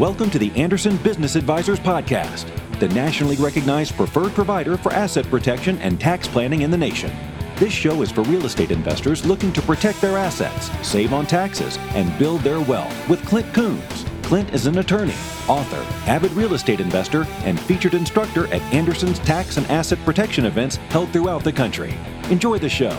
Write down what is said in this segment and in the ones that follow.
Welcome to the Anderson Business Advisors Podcast, the nationally recognized preferred provider for asset protection and tax planning in the nation. This show is for real estate investors looking to protect their assets, save on taxes, and build their wealth with Clint Coons. Clint is an attorney, author, avid real estate investor, and featured instructor at Anderson's tax and asset protection events held throughout the country. Enjoy the show.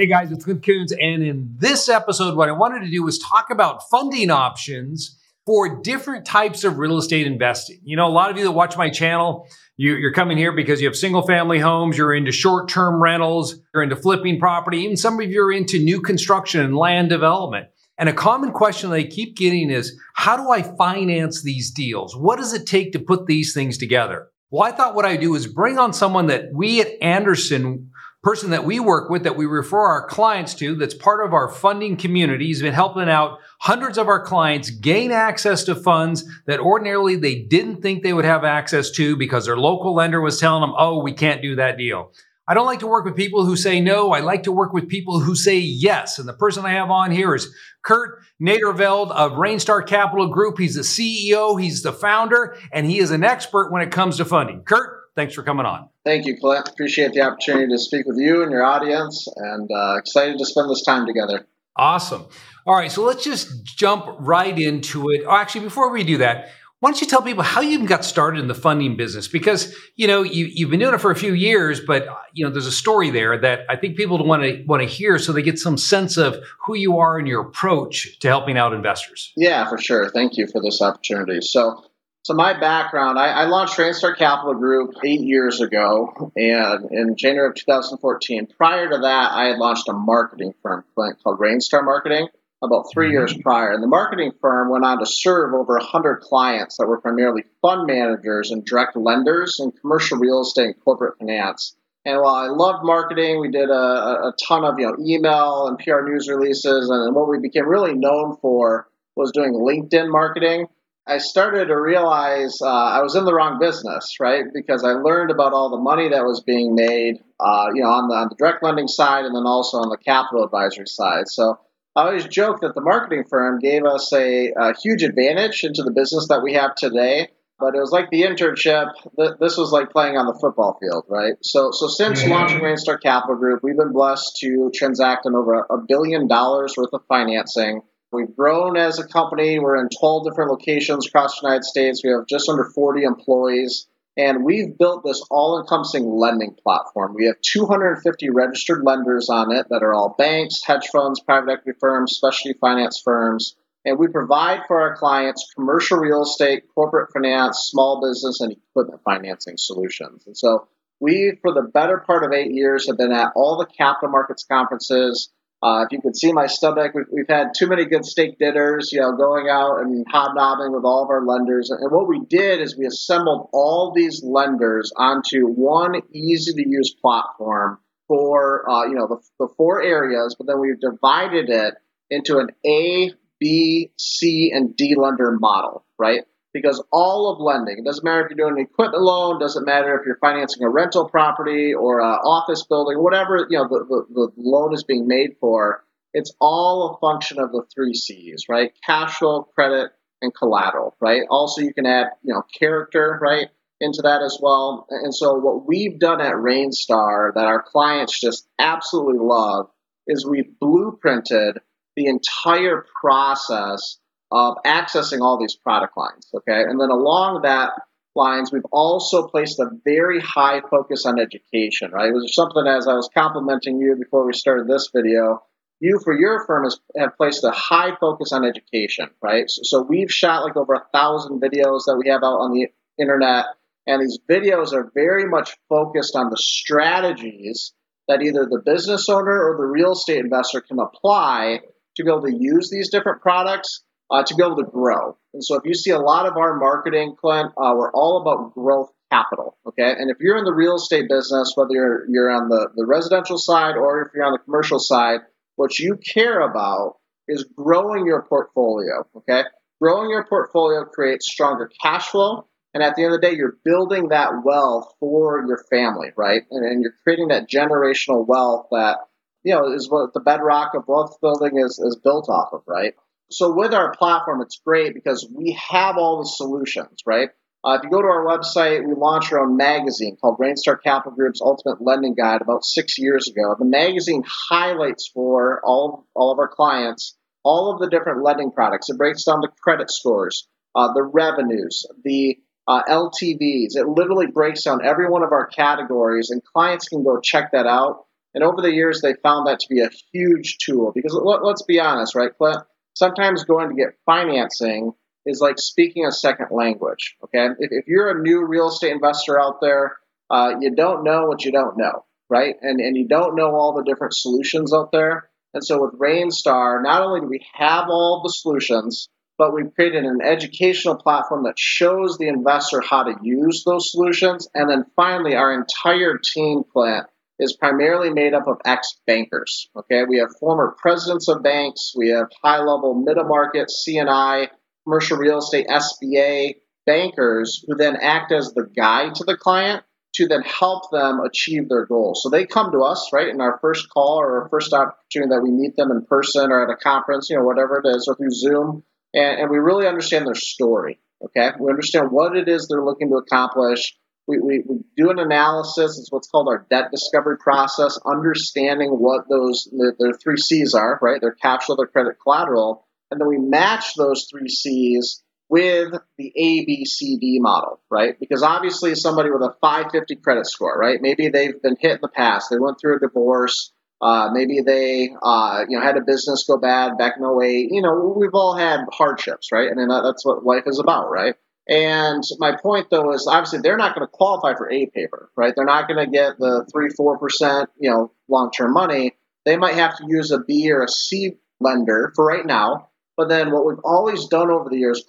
Hey guys, it's Clint Coons, and in this episode, what I wanted to do was talk about funding options for different types of real estate investing. You know, a lot of you that watch my channel, you, are coming here because you have single family homes, you're into short term rentals, you're into flipping property, even some of you are into new construction and land development. And a common question that I keep getting is how do I finance these deals? What does it take to put these things together? Well, I thought what I'd do is bring on someone that we at Anderson person that we work with that we refer our clients to that's part of our funding community. He's been helping out hundreds of our clients gain access to funds that ordinarily they didn't think they would have access to because their local lender was telling them, oh, we can't do that deal. I don't like to work with people who say no. I like to work with people who say yes. And the person I have on here is Kurt Nederveld of Rainstar Capital Group. He's the CEO, he's the founder, and he is an expert when it comes to funding. Kurt, Thanks for coming on. Thank you, Clint. Appreciate the opportunity to speak with you and your audience, and uh, excited to spend this time together. Awesome. All right, so let's just jump right into it. Oh, actually, before we do that, why don't you tell people how you even got started in the funding business? Because you know you, you've been doing it for a few years, but you know there's a story there that I think people want to want to hear, so they get some sense of who you are and your approach to helping out investors. Yeah, for sure. Thank you for this opportunity. So so my background, I, I launched Rainstar Capital Group eight years ago, and in January of 2014. Prior to that, I had launched a marketing firm called Rainstar Marketing about three mm-hmm. years prior. And the marketing firm went on to serve over 100 clients that were primarily fund managers and direct lenders in commercial real estate and corporate finance. And while I loved marketing, we did a, a ton of you know email and PR news releases, and what we became really known for was doing LinkedIn marketing. I started to realize uh, I was in the wrong business, right? Because I learned about all the money that was being made, uh, you know, on the, on the direct lending side and then also on the capital advisory side. So I always joke that the marketing firm gave us a, a huge advantage into the business that we have today. But it was like the internship. This was like playing on the football field, right? So, so since mm-hmm. launching Rainstar Capital Group, we've been blessed to transact in over a billion dollars worth of financing We've grown as a company. We're in 12 different locations across the United States. We have just under 40 employees. And we've built this all encompassing lending platform. We have 250 registered lenders on it that are all banks, hedge funds, private equity firms, specialty finance firms. And we provide for our clients commercial real estate, corporate finance, small business, and equipment financing solutions. And so we, for the better part of eight years, have been at all the capital markets conferences. Uh, if you could see my stomach, we've, we've, had too many good steak dinners, you know, going out and hobnobbing with all of our lenders. And what we did is we assembled all these lenders onto one easy to use platform for, uh, you know, the, the four areas, but then we've divided it into an A, B, C, and D lender model, right? Because all of lending, it doesn't matter if you're doing an equipment loan, doesn't matter if you're financing a rental property or an office building, whatever you know the, the, the loan is being made for, it's all a function of the three C's, right? Cash flow, credit, and collateral, right? Also, you can add you know character, right, into that as well. And so, what we've done at Rainstar that our clients just absolutely love is we've blueprinted the entire process of accessing all these product lines. Okay. And then along that lines, we've also placed a very high focus on education, right? It was something as I was complimenting you before we started this video. You, for your firm, has, have placed a high focus on education, right? So, so we've shot like over a thousand videos that we have out on the internet, and these videos are very much focused on the strategies that either the business owner or the real estate investor can apply to be able to use these different products uh, to be able to grow. And so if you see a lot of our marketing, Clint, uh, we're all about growth capital. Okay. And if you're in the real estate business, whether you're, you're on the, the residential side or if you're on the commercial side, what you care about is growing your portfolio. Okay. Growing your portfolio creates stronger cash flow. And at the end of the day, you're building that wealth for your family, right? And, and you're creating that generational wealth that you know, is what the bedrock of wealth building is, is built off of, right? So with our platform, it's great because we have all the solutions, right? Uh, if you go to our website, we launched our own magazine called Rainstar Capital Group's Ultimate Lending Guide about six years ago. The magazine highlights for all, all of our clients all of the different lending products. It breaks down the credit scores, uh, the revenues, the uh, LTVs. It literally breaks down every one of our categories, and clients can go check that out. And over the years, they found that to be a huge tool because let, us be honest, right, Clint? Sometimes going to get financing is like speaking a second language. Okay, if, if you're a new real estate investor out there, uh, you don't know what you don't know, right? And and you don't know all the different solutions out there. And so with Rainstar, not only do we have all the solutions, but we've created an educational platform that shows the investor how to use those solutions. And then finally, our entire team plant is primarily made up of ex bankers. Okay, we have former presidents of banks, we have high level middle market, C&I, commercial real estate, SBA bankers who then act as the guide to the client to then help them achieve their goals. So they come to us, right, in our first call or our first opportunity that we meet them in person or at a conference, you know, whatever it is, or through Zoom, and, and we really understand their story. Okay, we understand what it is they're looking to accomplish. We, we, we do an analysis. It's what's called our debt discovery process, understanding what those the, three C's are, right? Their cash flow, their credit, collateral, and then we match those three C's with the ABCD model, right? Because obviously somebody with a 550 credit score, right? Maybe they've been hit in the past. They went through a divorce. Uh, maybe they, uh, you know, had a business go bad back in 08. You know, we've all had hardships, right? I mean, that's what life is about, right? And my point though is obviously they're not going to qualify for A paper, right? They're not going to get the three, four percent, you know, long-term money. They might have to use a B or a C lender for right now but then what we've always done over the years,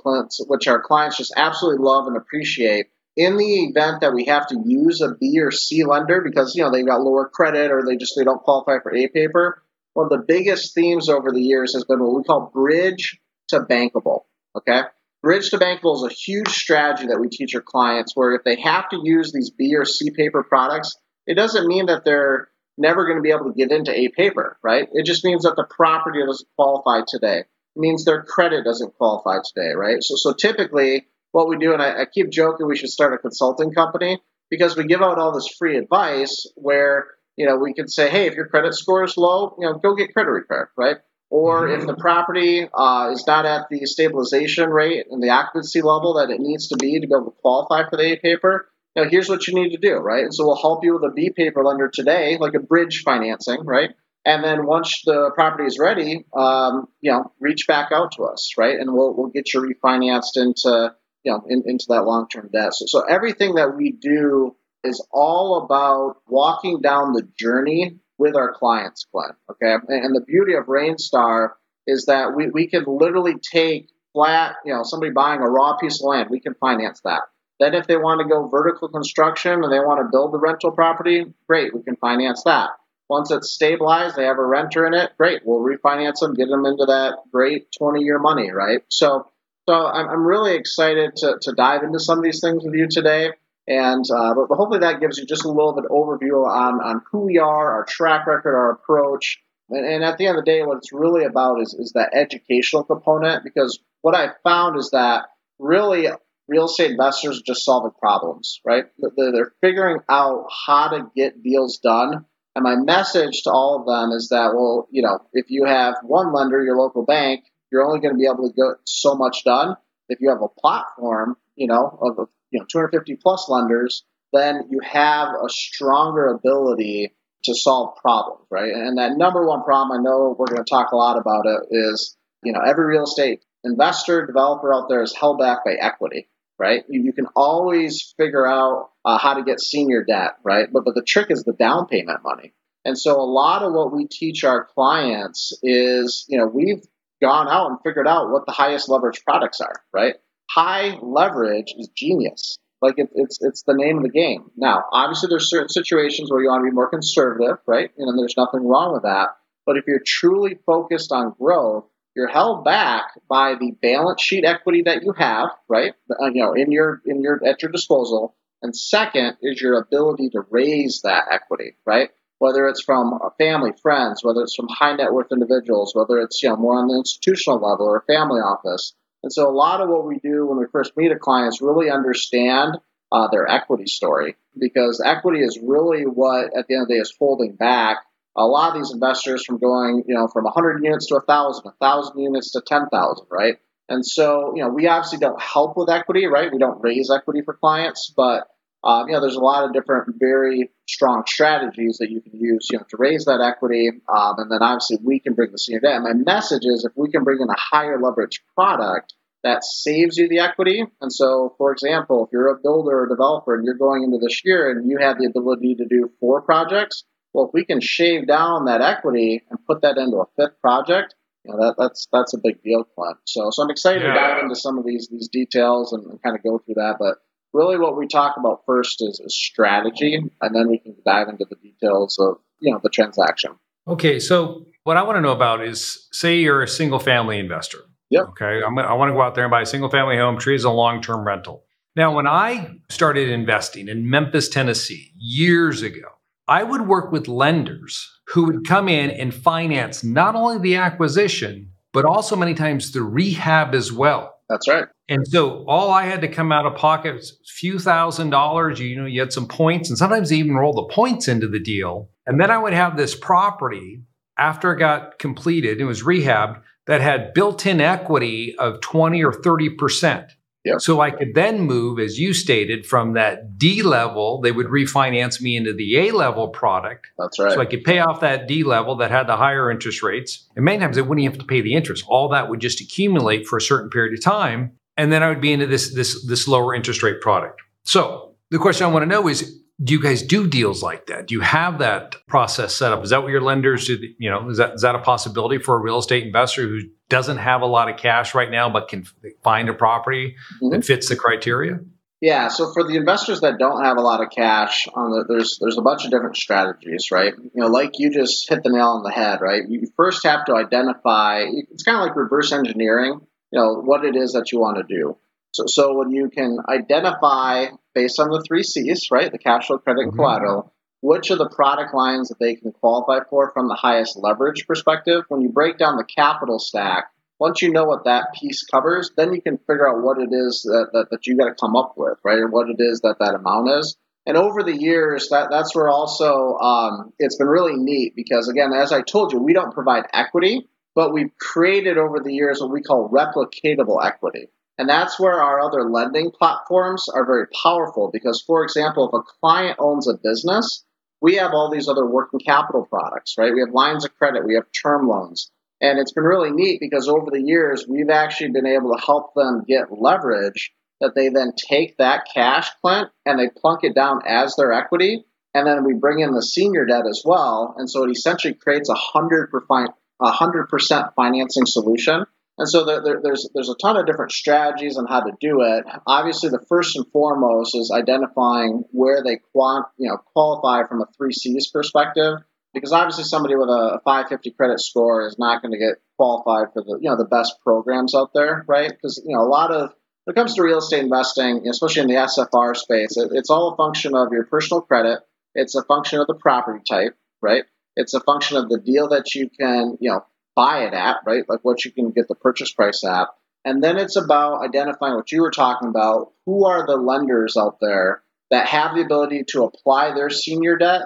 which our clients just absolutely love and appreciate, in the event that we have to use a B or C lender because you know they've got lower credit or they just they don't qualify for A paper, one of the biggest themes over the years has been what we call bridge to bankable. Okay, bridge to bankable is a huge strategy that we teach our clients where if they have to use these B or C paper products, it doesn't mean that they're never going to be able to get into A paper, right? It just means that the property doesn't qualify today means their credit doesn't qualify today, right? So, so typically, what we do, and I, I keep joking, we should start a consulting company because we give out all this free advice where you know we can say, hey, if your credit score is low, you know, go get credit repair, right? Or if the property uh, is not at the stabilization rate and the occupancy level that it needs to be to be able to qualify for the A paper, you know, here's what you need to do, right? And so we'll help you with a B paper lender today, like a bridge financing, right? And then once the property is ready, um, you know, reach back out to us, right? And we'll we'll get you refinanced into you know in, into that long term debt. So, so everything that we do is all about walking down the journey with our clients, Glenn. Okay, and the beauty of Rainstar is that we, we can literally take flat, you know, somebody buying a raw piece of land, we can finance that. Then if they want to go vertical construction and they want to build the rental property, great, we can finance that. Once it's stabilized, they have a renter in it. Great, we'll refinance them, get them into that great 20-year money, right? So, so I'm, I'm really excited to, to dive into some of these things with you today. And uh, but, hopefully that gives you just a little bit overview on on who we are, our track record, our approach, and, and at the end of the day, what it's really about is is that educational component. Because what I found is that really real estate investors are just solving problems, right? They're figuring out how to get deals done and my message to all of them is that, well, you know, if you have one lender, your local bank, you're only going to be able to get so much done. If you have a platform, you know, of you know 250 plus lenders, then you have a stronger ability to solve problems, right? And that number one problem, I know we're going to talk a lot about it, is you know every real estate investor, developer out there is held back by equity, right? You, you can always figure out uh, how to get senior debt, right? But, but the trick is the down payment money. And so a lot of what we teach our clients is, you know, we've gone out and figured out what the highest leverage products are, right? High leverage is genius. Like it, it's it's the name of the game. Now, obviously, there's certain situations where you want to be more conservative, right? And there's nothing wrong with that. But if you're truly focused on growth, you're held back by the balance sheet equity that you have, right? Uh, you know, in your in your at your disposal, and second is your ability to raise that equity, right? whether it's from family, friends, whether it's from high net worth individuals, whether it's you know more on the institutional level or family office. And so a lot of what we do when we first meet a client is really understand uh, their equity story because equity is really what at the end of the day is holding back a lot of these investors from going, you know, from 100 units to 1,000, 1,000 units to 10,000, right? And so, you know, we obviously don't help with equity, right? We don't raise equity for clients, but um, you know, there's a lot of different very strong strategies that you can use, you know, to raise that equity. Um, and then obviously we can bring the senior debt. And my message is if we can bring in a higher leverage product that saves you the equity. And so, for example, if you're a builder or developer and you're going into this year and you have the ability to do four projects, well, if we can shave down that equity and put that into a fifth project, you know, that, that's that's a big deal, Clint. So, so I'm excited yeah. to dive into some of these these details and, and, kind of go through that. But really, what we talk about first is, is strategy, and then we can dive into the details of you know the transaction. Okay, so what I want to know about is, say you're a single family investor. Yep. Okay, I'm, I want to go out there and buy a single family home, treat as a long term rental. Now, when I started investing in Memphis, Tennessee, years ago, I would work with lenders who would come in and finance not only the acquisition, but also many times the rehab as well. That's right. And so all I had to come out of pocket was a few thousand dollars. You know, you had some points, and sometimes they even roll the points into the deal. And then I would have this property after it got completed, it was rehabbed, that had built in equity of 20 or 30%. Yep. So I could then move, as you stated, from that D level, they would refinance me into the A level product. That's right. So I could pay off that D level that had the higher interest rates. And many times I wouldn't have to pay the interest. All that would just accumulate for a certain period of time. And then I would be into this this this lower interest rate product. So the question I want to know is do you guys do deals like that? Do you have that process set up? Is that what your lenders do? You know, is that is that a possibility for a real estate investor who doesn't have a lot of cash right now but can find a property mm-hmm. that fits the criteria? Yeah, so for the investors that don't have a lot of cash, on the, there's there's a bunch of different strategies, right? You know, like you just hit the nail on the head, right? You first have to identify. It's kind of like reverse engineering. You know what it is that you want to do. So, so when you can identify based on the three C's, right, the cash flow, credit, and mm-hmm. collateral, which of the product lines that they can qualify for from the highest leverage perspective, when you break down the capital stack, once you know what that piece covers, then you can figure out what it is that, that, that you got to come up with, right, or what it is that that amount is. And over the years, that, that's where also um, it's been really neat because, again, as I told you, we don't provide equity, but we've created over the years what we call replicatable equity. And that's where our other lending platforms are very powerful because, for example, if a client owns a business, we have all these other working capital products, right? We have lines of credit, we have term loans. And it's been really neat because over the years, we've actually been able to help them get leverage that they then take that cash, Clint, and they plunk it down as their equity. And then we bring in the senior debt as well. And so it essentially creates a 100% financing solution and so there, there, there's there's a ton of different strategies on how to do it. Obviously, the first and foremost is identifying where they quant, you know, qualify from a three C's perspective. Because obviously, somebody with a 550 credit score is not going to get qualified for the you know the best programs out there, right? Because you know a lot of when it comes to real estate investing, especially in the SFR space, it, it's all a function of your personal credit. It's a function of the property type, right? It's a function of the deal that you can, you know, buy it at, right? Like what you can get the purchase price at. And then it's about identifying what you were talking about. Who are the lenders out there that have the ability to apply their senior debt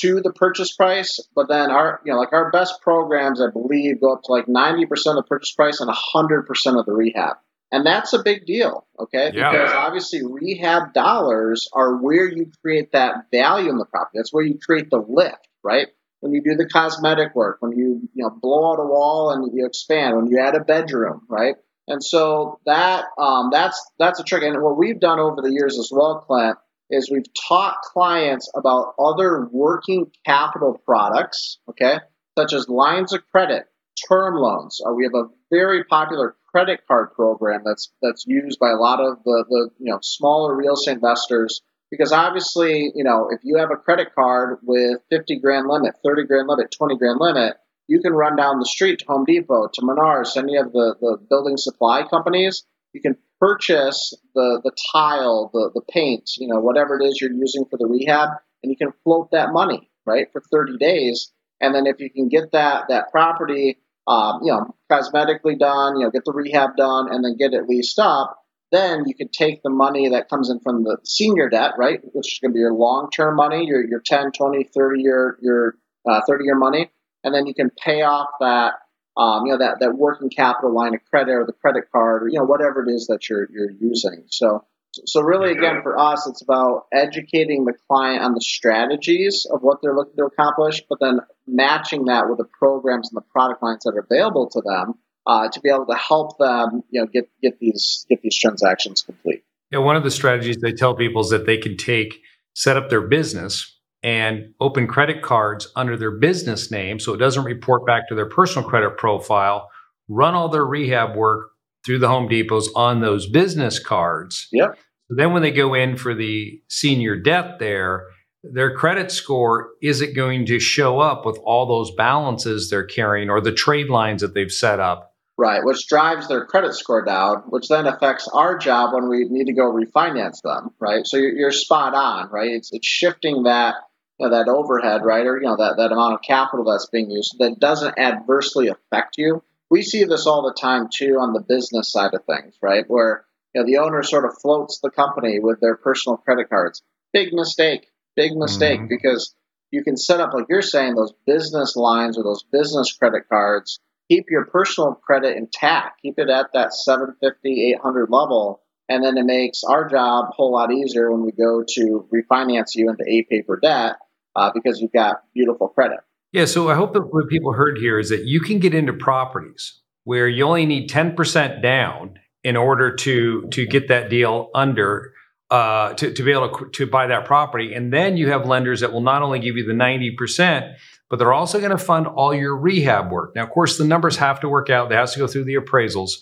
to the purchase price? But then our, you know, like our best programs, I believe, go up to like 90% of the purchase price and 100% of the rehab. And that's a big deal, okay? Yeah. Because obviously rehab dollars are where you create that value in the property. That's where you create the lift, right? When you do the cosmetic work, when you you know blow out a wall and you expand, when you add a bedroom, right? And so that um, that's that's a trick. And what we've done over the years as well, Clint, is we've taught clients about other working capital products, okay, such as lines of credit, term loans. Uh, we have a very popular credit card program that's that's used by a lot of the, the you know smaller real estate investors because obviously, you know, if you have a credit card with 50 grand limit, 30 grand limit, 20 grand limit, you can run down the street to Home Depot, to Menards, any of the, the building supply companies. You can purchase the, the tile, the, the paint, you know, whatever it is you're using for the rehab, and you can float that money, right, for 30 days. And then if you can get that that property, um, you know, cosmetically done, you know, get the rehab done, and then get it leased up, then you can take the money that comes in from the senior debt, right, which is going to be your long-term money, your your 10, 20, 30 year your uh, 30 year money, and then you can pay off that um, you know that that working capital line of credit or the credit card or you know whatever it is that you're you're using. So so really again for us it's about educating the client on the strategies of what they're looking to accomplish, but then matching that with the programs and the product lines that are available to them uh, to be able to help them you know get get these get these transactions complete. Yeah, one of the strategies they tell people is that they can take set up their business and open credit cards under their business name so it doesn't report back to their personal credit profile, run all their rehab work through the Home Depots on those business cards. Yep. So then when they go in for the senior debt there, their credit score isn't going to show up with all those balances they're carrying or the trade lines that they've set up. Right, which drives their credit score down, which then affects our job when we need to go refinance them, right? So you're, you're spot on, right? It's, it's shifting that you know, that overhead, right, or you know that, that amount of capital that's being used that doesn't adversely affect you. We see this all the time too on the business side of things, right, where you know the owner sort of floats the company with their personal credit cards. Big mistake, big mistake, mm-hmm. because you can set up like you're saying those business lines or those business credit cards. Keep your personal credit intact. Keep it at that 750, 800 level and then it makes our job a whole lot easier when we go to refinance you into a paper debt uh, because you've got beautiful credit. Yeah, so I hope that what people heard here is that you can get into properties where you only need 10% down in order to to get that deal under uh, to, to be able to, to buy that property. And then you have lenders that will not only give you the 90%, but they're also going to fund all your rehab work. Now, of course, the numbers have to work out. They have to go through the appraisals.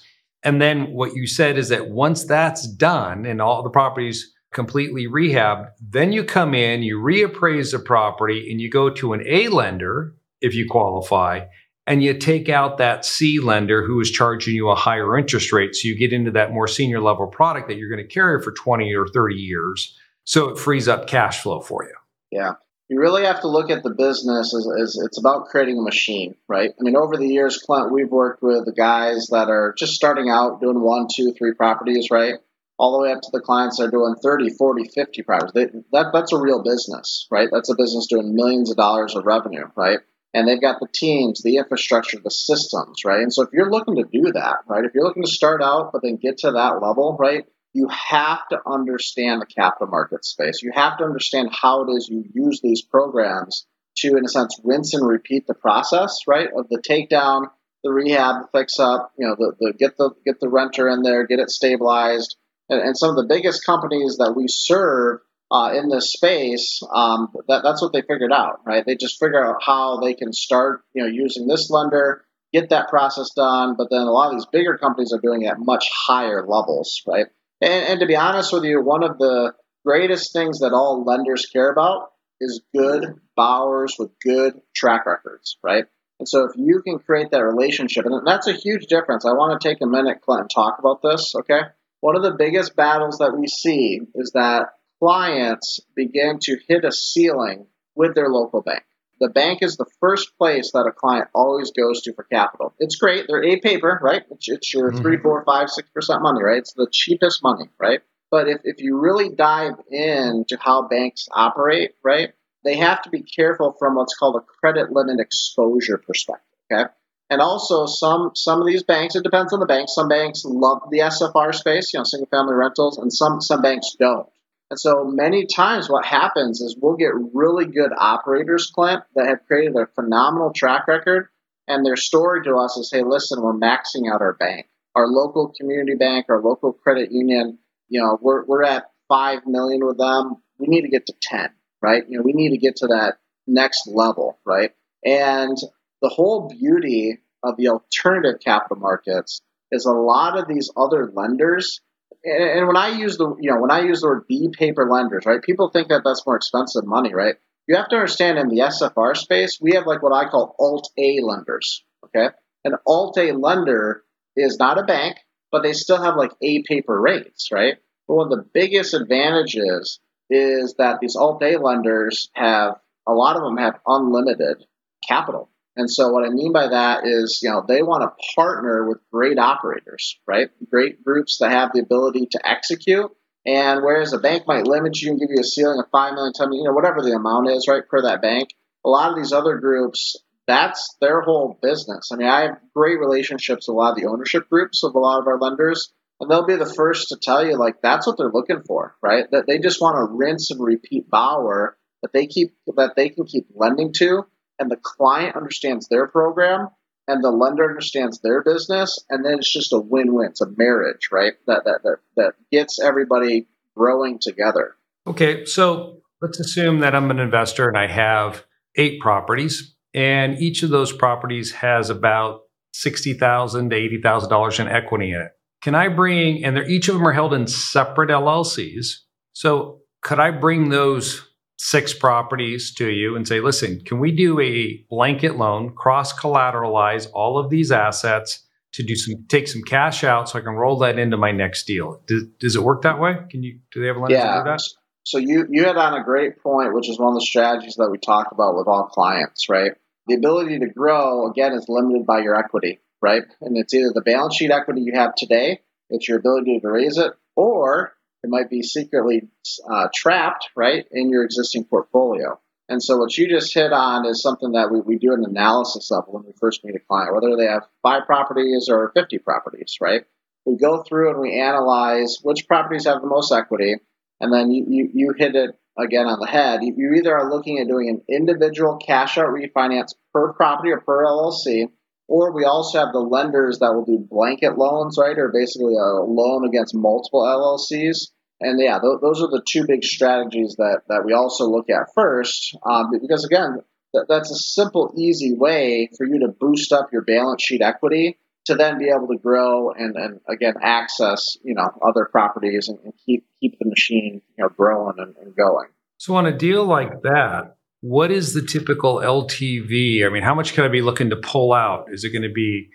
And then what you said is that once that's done and all the properties completely rehabbed. Then you come in, you reappraise the property, and you go to an A lender if you qualify, and you take out that C lender who is charging you a higher interest rate. So you get into that more senior level product that you're going to carry for 20 or 30 years. So it frees up cash flow for you. Yeah. You really have to look at the business as, as it's about creating a machine, right? I mean, over the years, Clint, we've worked with the guys that are just starting out doing one, two, three properties, right? all the way up to the clients that are doing 30, 40, 50 properties. They, that, that's a real business, right? That's a business doing millions of dollars of revenue, right? And they've got the teams, the infrastructure, the systems, right? And so if you're looking to do that, right, if you're looking to start out but then get to that level, right, you have to understand the capital market space. You have to understand how it is you use these programs to, in a sense, rinse and repeat the process, right, of the takedown, the rehab, the fix up, you know, the, the get the get the renter in there, get it stabilized, and, and some of the biggest companies that we serve uh, in this space, um, that, that's what they figured out, right? They just figure out how they can start, you know, using this lender, get that process done. But then a lot of these bigger companies are doing it at much higher levels, right? And, and to be honest with you, one of the greatest things that all lenders care about is good borrowers with good track records, right? And so if you can create that relationship, and that's a huge difference. I want to take a minute, Clint, and talk about this, okay? one of the biggest battles that we see is that clients begin to hit a ceiling with their local bank. The bank is the first place that a client always goes to for capital. It's great. They're a paper, right? It's, it's your mm-hmm. three, four, five, six percent money, right? It's the cheapest money, right? But if, if you really dive into how banks operate, right, they have to be careful from what's called a credit limit exposure perspective. Okay. And also, some some of these banks, it depends on the bank. Some banks love the SFR space, you know, single family rentals, and some some banks don't. And so many times, what happens is we'll get really good operators, Clint, that have created a phenomenal track record, and their story to us is, "Hey, listen, we're maxing out our bank, our local community bank, our local credit union. You know, we're we're at five million with them. We need to get to ten, right? You know, we need to get to that next level, right? And the whole beauty of the alternative capital markets is a lot of these other lenders and, when I use the you know when I use the word B paper lenders, right? People think that that's more expensive money, right? You have to understand in the SFR space, we have like what I call alt A lenders. Okay, an alt A lender is not a bank, but they still have like A paper rates, right? But one of the biggest advantages is that these alt A lenders have a lot of them have unlimited capital. And so what I mean by that is, you know, they want to partner with great operators, right? Great groups that have the ability to execute. And whereas a bank might limit you and give you a ceiling of five million, ten million, you know, whatever the amount is, right, per that bank, a lot of these other groups, that's their whole business. I mean, I have great relationships with a lot of the ownership groups of a lot of our lenders, and they'll be the first to tell you like that's what they're looking for, right? That they just want to rinse and repeat borrower that they keep that they can keep lending to and the client understands their program and the lender understands their business and then it's just a win-win. It's a marriage right? That that that, that gets everybody growing together. Okay so let's assume that i'm an investor and i have eight properties and each of those properties has about 60000 to $80000 in equity in it. Can i bring and each of them are held in separate llcs so could i bring those six properties to you and say, listen, can we do a blanket loan, cross collateralize all of these assets to do some take some cash out so I can roll that into my next deal? Does, does it work that way? Can you do they have a lenders yeah. do that? So you you hit on a great point, which is one of the strategies that we talk about with all clients, right? The ability to grow again is limited by your equity, right? And it's either the balance sheet equity you have today, it's your ability to raise it, or it might be secretly uh, trapped, right, in your existing portfolio. And so what you just hit on is something that we, we do an analysis of when we first meet a client, whether they have five properties or 50 properties, right? We go through and we analyze which properties have the most equity, and then you, you, you hit it again on the head. You, you either are looking at doing an individual cash out refinance per property or per LLC, or we also have the lenders that will do blanket loans, right, or basically a loan against multiple LLCs. And yeah, th- those are the two big strategies that, that we also look at first, um, because again, th- that's a simple, easy way for you to boost up your balance sheet equity to then be able to grow and, and again access you know other properties and, and keep keep the machine you know growing and, and going. So on a deal like that, what is the typical LTV? I mean, how much can I be looking to pull out? Is it going to be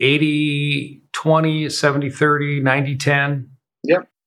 80, 20, 70, 30, 90, 10?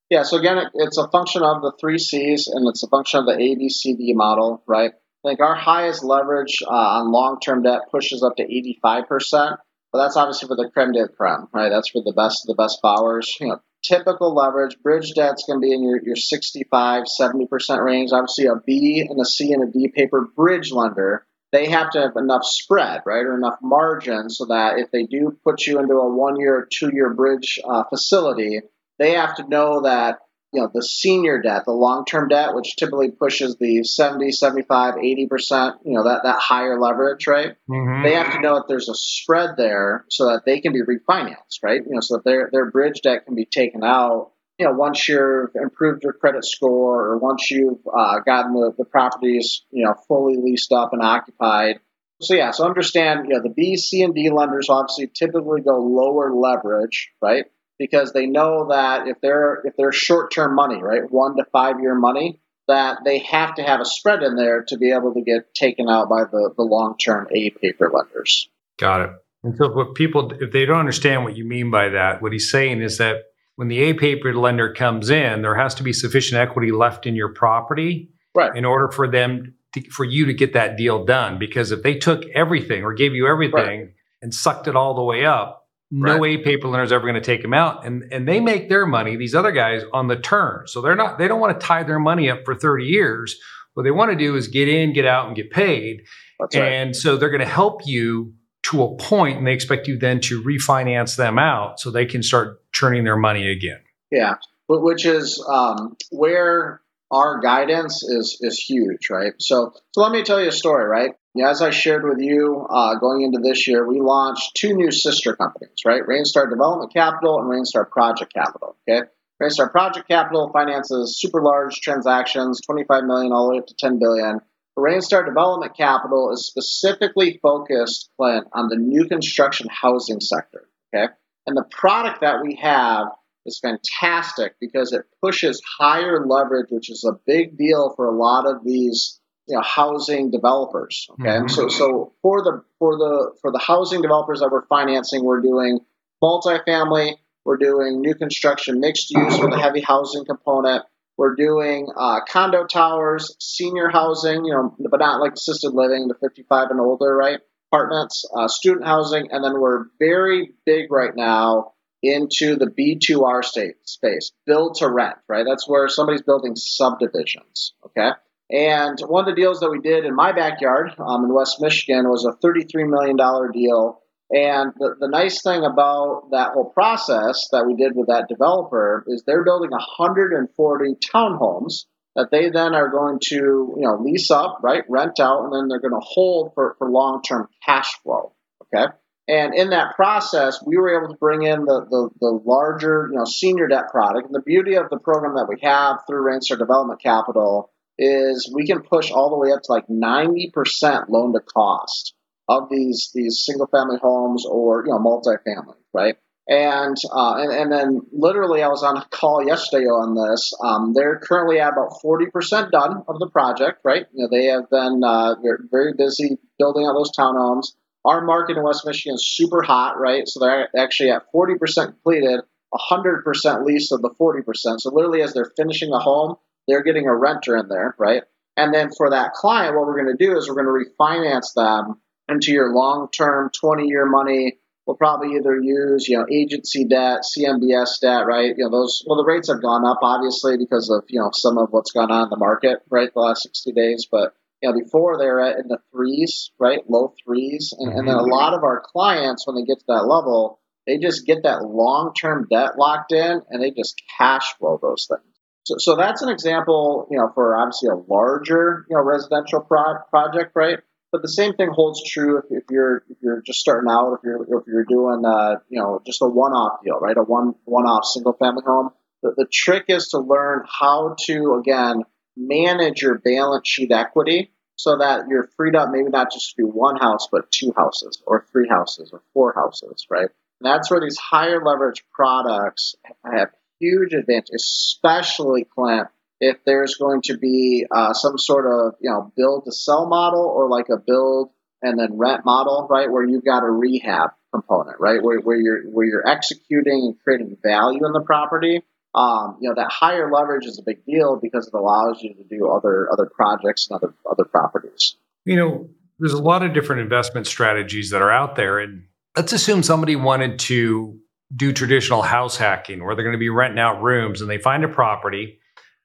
Yeah, so again, it, it's a function of the three C's and it's a function of the ABCD model, right? I think our highest leverage uh, on long term debt pushes up to 85%, but that's obviously for the creme de creme, right? That's for the best of the best borrowers. You know, typical leverage, bridge debt's going to be in your, your 65, 70% range. Obviously, a B and a C and a D paper bridge lender, they have to have enough spread, right, or enough margin so that if they do put you into a one year or two year bridge uh, facility, they have to know that you know the senior debt the long-term debt which typically pushes the 70 75 80% you know that that higher leverage right? Mm-hmm. they have to know that there's a spread there so that they can be refinanced right? You know so that their their bridge debt can be taken out. You know once you've improved your credit score or once you've uh, gotten the, the properties you know fully leased up and occupied. So yeah so understand you know the b c and d lenders obviously typically go lower leverage right because they know that if they're if they're short term money, right, one to five year money, that they have to have a spread in there to be able to get taken out by the, the long term A paper lenders. Got it. And so what people if they don't understand what you mean by that, what he's saying is that when the A paper lender comes in, there has to be sufficient equity left in your property right. in order for them to, for you to get that deal done. Because if they took everything or gave you everything right. and sucked it all the way up, no right. way paper lender is ever going to take them out. And and they make their money, these other guys, on the turn. So they're not they don't want to tie their money up for 30 years. What they want to do is get in, get out, and get paid. That's and right. so they're going to help you to a point, and they expect you then to refinance them out so they can start churning their money again. Yeah, which is um, where our guidance is is huge, right? So, so let me tell you a story, right? As I shared with you, uh, going into this year, we launched two new sister companies, right? Rainstar Development Capital and Rainstar Project Capital. Okay, Rainstar Project Capital finances super large transactions, 25 million all the way up to 10 billion. Rainstar Development Capital is specifically focused, Clint, on the new construction housing sector. Okay, and the product that we have is fantastic because it pushes higher leverage, which is a big deal for a lot of these you know housing developers. Okay, mm-hmm. so so for the for the for the housing developers that we're financing, we're doing multifamily, we're doing new construction, mixed use with a heavy housing component. We're doing uh, condo towers, senior housing, you know, but not like assisted living, the 55 and older, right? Apartments, uh, student housing, and then we're very big right now into the B2R state space, build to rent, right? That's where somebody's building subdivisions, okay? And one of the deals that we did in my backyard um, in West Michigan was a $33 million deal. And the, the nice thing about that whole process that we did with that developer is they're building 140 townhomes that they then are going to, you know, lease up, right, rent out, and then they're going to hold for, for long-term cash flow. Okay. And in that process, we were able to bring in the, the, the, larger, you know, senior debt product. And the beauty of the program that we have through Rainstar Development Capital is we can push all the way up to like 90% loan to cost of these these single family homes or you know multifamily, right? And, uh, and and then literally, I was on a call yesterday on this. Um, they're currently at about forty percent done of the project, right? You know, they have been uh, very busy building out those townhomes. Our market in West Michigan is super hot, right? So they're actually at forty percent completed, hundred percent leased of the forty percent. So literally, as they're finishing a home, they're getting a renter in there, right? And then for that client, what we're going to do is we're going to refinance them into your long-term 20-year money. We'll probably either use, you know, agency debt, CMBS debt, right? You know, those. Well, the rates have gone up obviously because of you know some of what's gone on in the market, right, the last 60 days. But you know, before they're at in the threes, right, low threes, and, and then a mm-hmm. lot of our clients, when they get to that level, they just get that long-term debt locked in, and they just cash flow those things. So, so that's an example, you know, for obviously a larger, you know, residential pro- project, right? But the same thing holds true if, if you're if you're just starting out, if you're if you're doing, uh, you know, just a one-off deal, right? A one one-off single-family home. The, the trick is to learn how to again manage your balance sheet equity so that you're freed up maybe not just to do one house but two houses or three houses or four houses right and that's where these higher leverage products have huge advantage, especially Clint, if there's going to be uh, some sort of you know build to sell model or like a build and then rent model, right, where you've got a rehab component, right, where, where you're where you're executing and creating value in the property. Um, you know that higher leverage is a big deal because it allows you to do other other projects and other other properties. You know, there's a lot of different investment strategies that are out there, and let's assume somebody wanted to do traditional house hacking where they're going to be renting out rooms and they find a property.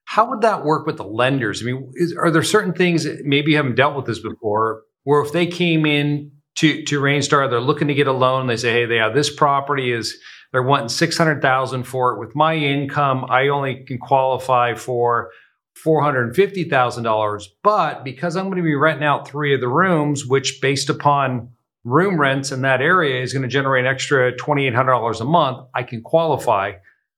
How would that work with the lenders? I mean, is, are there certain things maybe you haven't dealt with this before where if they came in to, to Rainstar, they're looking to get a loan, they say, hey, they have this property is they're wanting 600,000 for it. With my income, I only can qualify for $450,000. But because I'm going to be renting out three of the rooms, which based upon room rents in that area is going to generate an extra $2,800 a month, I can qualify.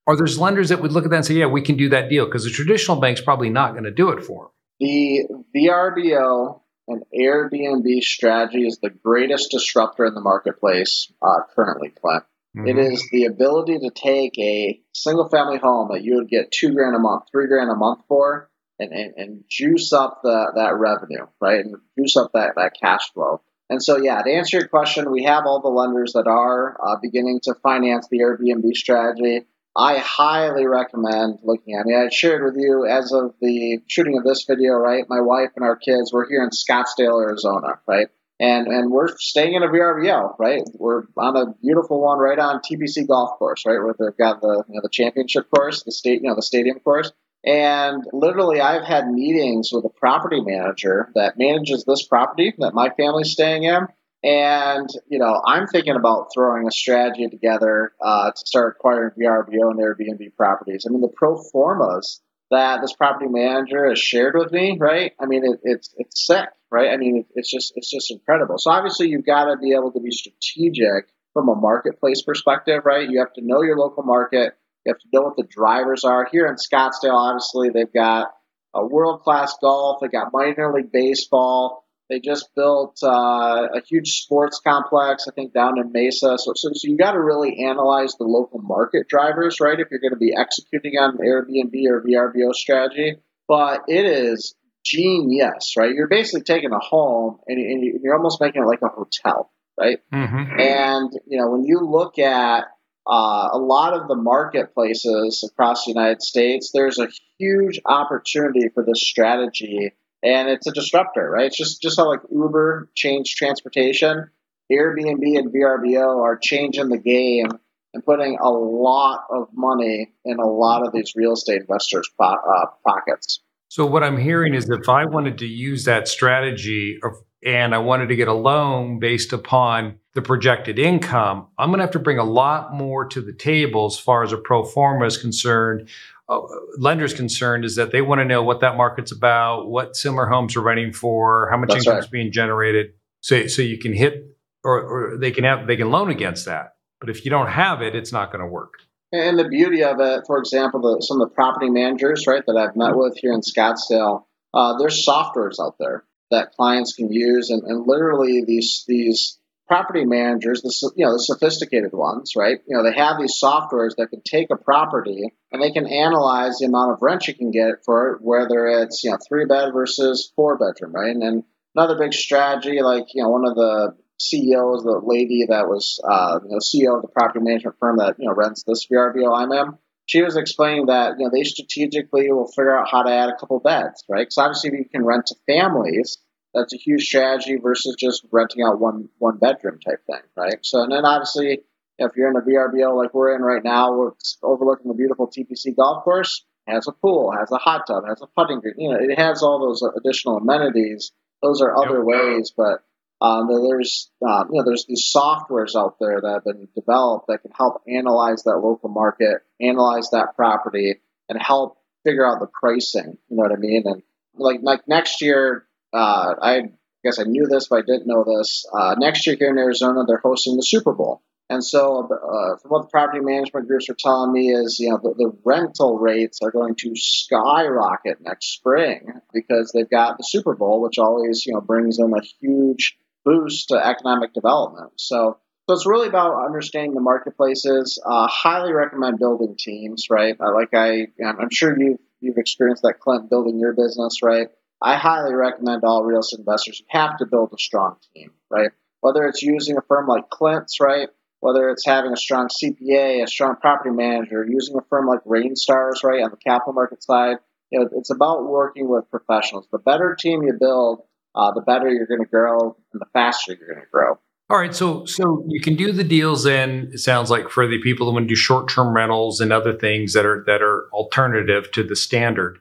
Or there's lenders that would look at that and say, yeah, we can do that deal because the traditional bank's probably not going to do it for them. The VRBO and Airbnb strategy is the greatest disruptor in the marketplace uh, currently, Clint. Mm-hmm. It is the ability to take a single family home that you would get two grand a month, three grand a month for, and, and, and juice up the, that revenue, right? And juice up that, that cash flow. And so, yeah, to answer your question, we have all the lenders that are uh, beginning to finance the Airbnb strategy. I highly recommend looking at it. I shared with you as of the shooting of this video, right? My wife and our kids, we're here in Scottsdale, Arizona, right? And and we're staying in a VRBO, right? We're on a beautiful one right on TPC Golf Course, right, where they've got the you know the championship course, the state, you know, the stadium course. And literally, I've had meetings with a property manager that manages this property that my family's staying in. And, you know, I'm thinking about throwing a strategy together uh, to start acquiring VRBO and Airbnb properties. I mean, the pro formas that this property manager has shared with me, right? I mean, it, it's it's sick, right? I mean, it, it's just it's just incredible. So obviously, you've got to be able to be strategic from a marketplace perspective, right? You have to know your local market. You have to know what the drivers are. Here in Scottsdale, obviously, they've got a world class golf, they got minor league baseball. They just built uh, a huge sports complex, I think, down in Mesa. So, so, so you got to really analyze the local market drivers, right? If you're going to be executing on an Airbnb or VRBO strategy. But it is genius, right? You're basically taking a home and, and you're almost making it like a hotel, right? Mm-hmm. And you know when you look at uh, a lot of the marketplaces across the United States, there's a huge opportunity for this strategy, and it's a disruptor, right? It's just just how like Uber changed transportation, Airbnb and VRBO are changing the game and putting a lot of money in a lot of these real estate investors' po- uh, pockets. So what I'm hearing is if I wanted to use that strategy of, and I wanted to get a loan based upon the projected income, I'm going to have to bring a lot more to the table as far as a pro forma is concerned. Uh, lenders concerned is that they want to know what that market's about, what similar homes are renting for, how much That's income right. is being generated, so so you can hit or, or they can have they can loan against that. But if you don't have it, it's not going to work. And the beauty of it, for example, the, some of the property managers, right, that I've met with here in Scottsdale, uh, there's softwares out there that clients can use, and, and literally these these property managers, the you know the sophisticated ones, right? You know they have these softwares that can take a property and they can analyze the amount of rent you can get for it, whether it's you know three bed versus four bedroom, right? And then another big strategy, like you know one of the CEOs, the lady that was uh, you know CEO of the property management firm that you know rents this VRBO I'm in, she was explaining that you know they strategically will figure out how to add a couple beds, right? Because obviously if you can rent to families, that's a huge strategy versus just renting out one one bedroom type thing, right? So and then obviously if you're in a VRBO like we're in right now, we're overlooking the beautiful TPC golf course, has a pool, has a hot tub, has a putting green, you know, it has all those additional amenities. Those are other Yep. ways, but um, there's um, you know there's these softwares out there that have been developed that can help analyze that local market, analyze that property, and help figure out the pricing. You know what I mean? And like like next year, uh, I guess I knew this, but I didn't know this. Uh, next year here in Arizona, they're hosting the Super Bowl. And so, uh, from what the property management groups are telling me is, you know, the, the rental rates are going to skyrocket next spring because they've got the Super Bowl, which always, you know, brings them a huge boost to economic development. So, so it's really about understanding the marketplaces. Uh, highly recommend building teams, right? Uh, like I, I'm sure you've you've experienced that, Clint, building your business, right? I highly recommend all real estate investors. You have to build a strong team, right? Whether it's using a firm like Clint's, right? Whether it's having a strong CPA, a strong property manager, using a firm like Rainstars, right, on the capital market side, you know, it's about working with professionals. The better team you build, uh, the better you're going to grow, and the faster you're going to grow. All right, so so you can do the deals then. It sounds like for the people that want to do short term rentals and other things that are that are alternative to the standard.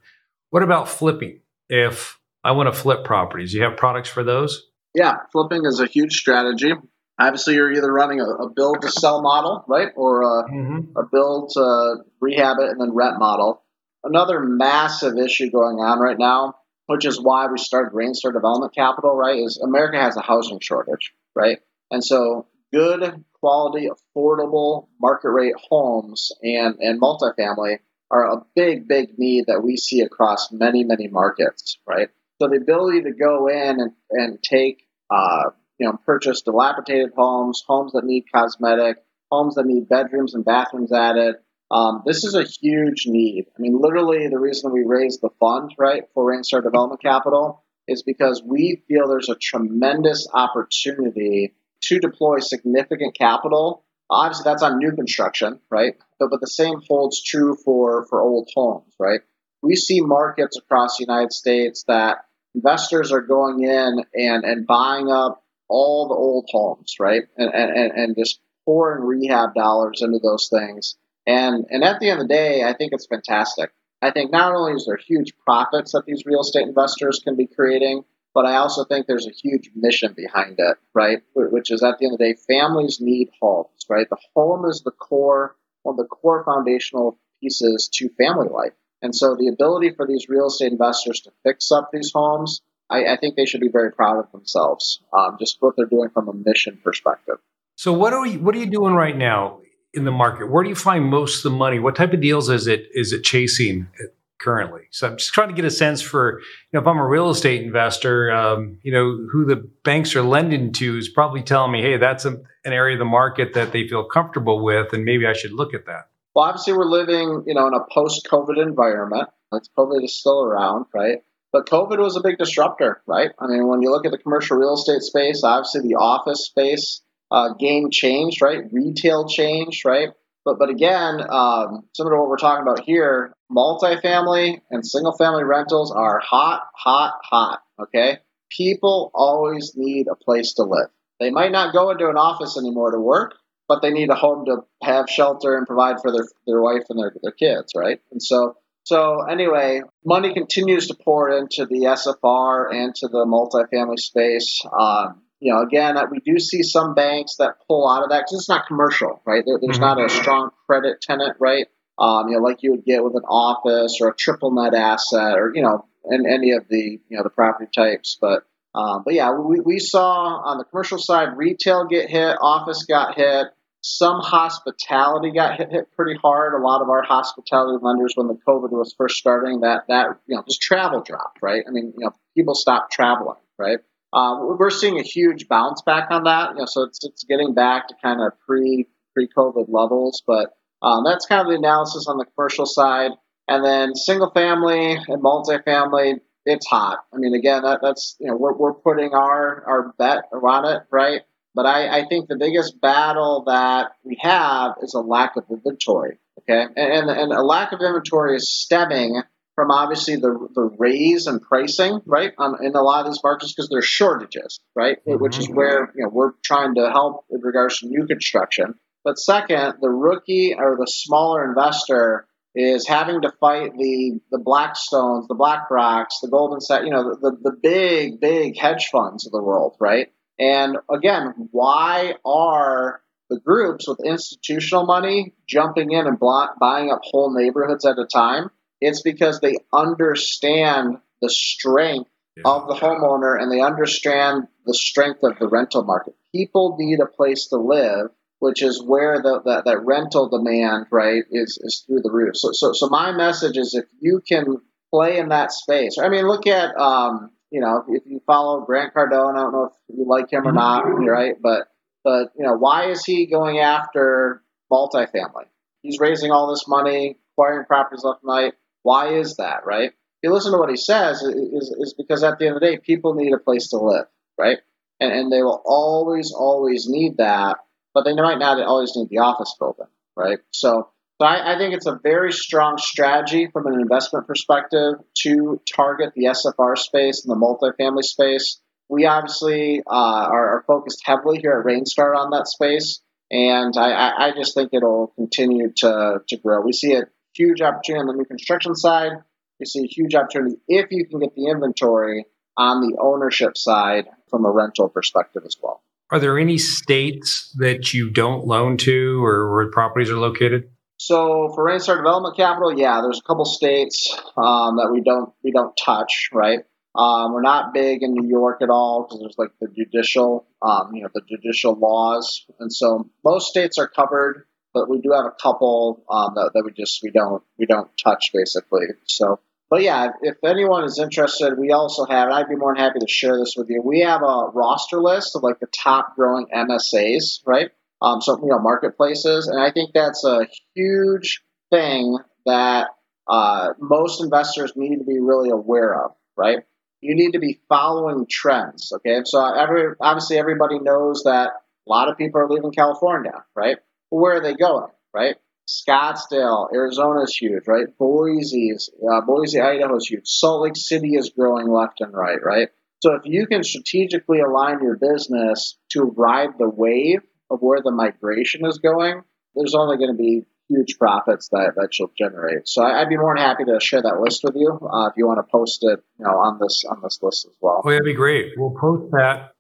What about flipping? If I want to flip properties, you have products for those? Yeah, flipping is a huge strategy. Obviously, you're either running a, a build to sell model, right, or a, Mm-hmm. a build to rehab it and then rent model. Another massive issue going on right now, which is why we started Rainstar Development Capital, right, is America has a housing shortage, right? And so good quality, affordable, market rate homes and, and multifamily are a big, big need that we see across many, many markets, right? So the ability to go in and, and take, uh, you know, purchase dilapidated homes, homes that need cosmetic, homes that need bedrooms and bathrooms added. Um, this is a huge need. I mean, literally, the reason we raised the fund, right, for Rainstar Development Capital is because we feel there's a tremendous opportunity to deploy significant capital. Obviously, that's on new construction, right? But, but the same holds true for, for old homes, right? We see markets across the United States that investors are going in and, and buying up all the old homes, right? And, and, and just pouring rehab dollars into those things. And, and at the end of the day, I think it's fantastic. I think not only is there huge profits that these real estate investors can be creating, but I also think there's a huge mission behind it, right? Which is at the end of the day, families need homes, right? The home is the core, one of the core foundational pieces to family life. And so the ability for these real estate investors to fix up these homes, I, I think they should be very proud of themselves, um, just what they're doing from a mission perspective. So what are we, what are you doing right now in the market? Where do you find most of the money? What type of deals is it is it chasing currently? So I'm just trying to get a sense for you know if I'm a real estate investor, um, you know who the banks are lending to is probably telling me, hey, that's a, an area of the market that they feel comfortable with, and maybe I should look at that. Well, obviously, we're living, you know, in a post-COVID environment. It's COVID is still around, right? But COVID was a big disruptor, right? I mean, when you look at the commercial real estate space, obviously the office space uh, game changed, right? Retail changed, right? But but again, um, similar to what we're talking about here, multifamily and single family rentals are hot, hot, hot. Okay, people always need a place to live. They might not go into an office anymore to work, but they need a home to have shelter and provide for their their wife and their their kids, right? And so so anyway, money continues to pour into the SFR and to the multifamily space. Um, you know, again, we do see some banks that pull out of that because it's not commercial, right? There, there's mm-hmm. not a strong credit tenant, right? Um, you know, like you would get with an office or a triple net asset, or you know, and any of the you know the property types. But um, but yeah, we, we saw on the commercial side, retail get hit, office got hit, some hospitality got hit, hit pretty hard. A lot of our hospitality lenders, when the COVID was first starting, that that you know just travel dropped, right? I mean, you know, people stopped traveling, right? Um, we're seeing a huge bounce back on that, you know, so it's it's getting back to kind of pre pre COVID levels, but um, that's kind of the analysis on the commercial side. And then single family and multifamily, it's hot. I mean, again, that, that's you know we're, we're putting our our bet on it, right? But I, I think the biggest battle that we have is a lack of inventory. Okay, and and a lack of inventory is stemming from obviously the the raise and pricing, right, um, in a lot of these markets because there's shortages, right, mm-hmm. which is where you know we're trying to help in regards to new construction. But second, the rookie or the smaller investor is having to fight the the Blackstones, the BlackRocks, the Goldman Sachs, you know, the, the big, big hedge funds of the world, right? And again, why are the groups with institutional money jumping in and buying up whole neighborhoods at a time? It's because they understand the strength yeah. of the homeowner and they understand the strength of the rental market. People need a place to live which is where the, the, that rental demand, right, is, is through the roof. So, so, so my message is if you can play in that space, I mean, look at, um, you know, if you follow Grant Cardone, I don't know if you like him or not, right? But, but, you know, why is he going after multifamily? He's raising all this money, acquiring properties left and right. Why is that, right? If you listen to what he says, is, is because at the end of the day, people need a place to live, right? And, and they will always, always need that but they might not always need the office building, right? So, so I, I, think it's a very strong strategy from an investment perspective to target the SFR space and the multifamily space. We obviously uh, are, are, focused heavily here at Rainstar on that space, and I, I just think it'll continue to, to grow. We see a huge opportunity on the new construction side. You see a huge opportunity if you can get the inventory on the ownership side from a rental perspective as well. Are there any states that you don't loan to or where properties are located? So for Rainstar Development Capital, yeah, there's a couple states um, that we don't we don't touch, right? Um, we're not big in New York at all because there's like the judicial, um, you know, the judicial laws, and so most states are covered, but we do have a couple um, that, that we just we don't we don't touch basically. So but yeah, if, anyone is interested, we also have, and I'd be more than happy to share this with you. We have a roster list of like the top growing MSAs, right? Um, so you know marketplaces, and I think that's a huge thing that uh, most investors need to be really aware of, right? You need to be following trends, okay? So every obviously everybody knows that a lot of people are leaving California, right? Where are they going, right? Scottsdale, Arizona is huge, right? Boise, uh, Boise, Idaho is huge. Salt Lake City is growing left and right, right? So if you can strategically align your business to ride the wave of where the migration is going, there's only going to be huge profits that, that you'll generate. So I, would be more than happy to share that list with you uh, if you want to post it, you know, on this on this list as well. Oh, that'd be great. We'll post that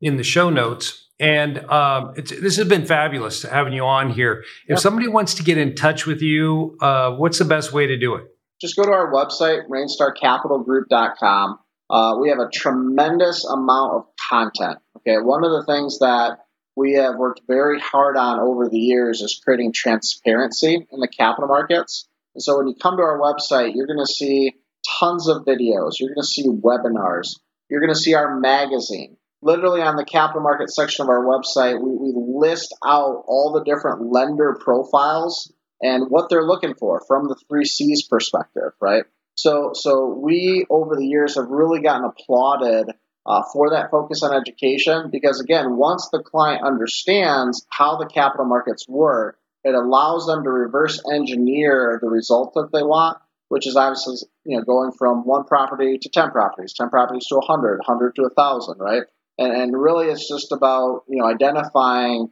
in the show notes. And um, this has been fabulous having you on here. If somebody wants to get in touch with you, uh, what's the best way to do it? Just go to our website, rainstarcapitalgroup.com. Uh, we have a tremendous amount of content. Okay, one of the things that we have worked very hard on over the years is creating transparency in the capital markets. And so when you come to our website, you're going to see tons of videos. You're going to see webinars. You're going to see our magazine literally on the capital market section of our website, we, we list out all the different lender profiles and what they're looking for from the three C's perspective, right? So, so we over the years have really gotten applauded uh, for that focus on education because again, once the client understands how the capital markets work, it allows them to reverse engineer the result that they want, which is obviously you know going from one property to 10 properties, 10 properties to 100, 100 to a 1,000, right? And, and really it's just about you know identifying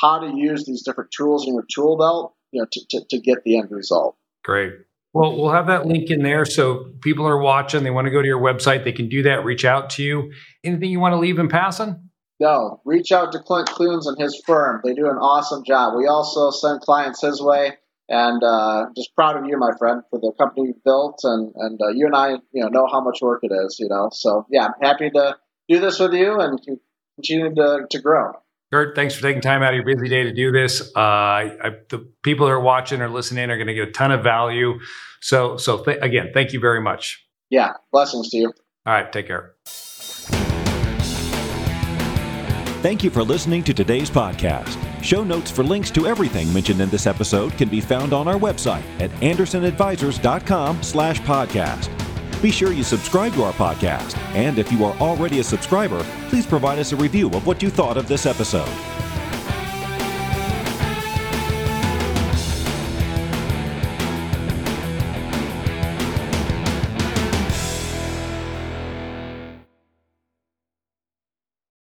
how to use these different tools in your tool belt you know to, to, to get the end result. Great. Well, we'll have that link in there. So people are watching, they want to go to your website, they can do that, reach out to you. Anything you want to leave in passing? No, reach out to Clint Coons and his firm. They do an awesome job. We also send clients his way, and uh, just proud of you, my friend, for the company you've built, and and uh, you and I, you know, know how much work it is, you know. So yeah, I'm happy to do this with you and continue to to grow. Kurt, thanks for taking time out of your busy day to do this. Uh, I, the people that are watching or listening are going to get a ton of value. So, so th- again, thank you very much. Yeah, blessings to you. All right, take care. Thank you for listening to today's podcast. Show notes for links to everything mentioned in this episode can be found on our website at andersonadvisors.com slash podcast. Be sure you subscribe to our podcast, and if you are already a subscriber, please provide us a review of what you thought of this episode.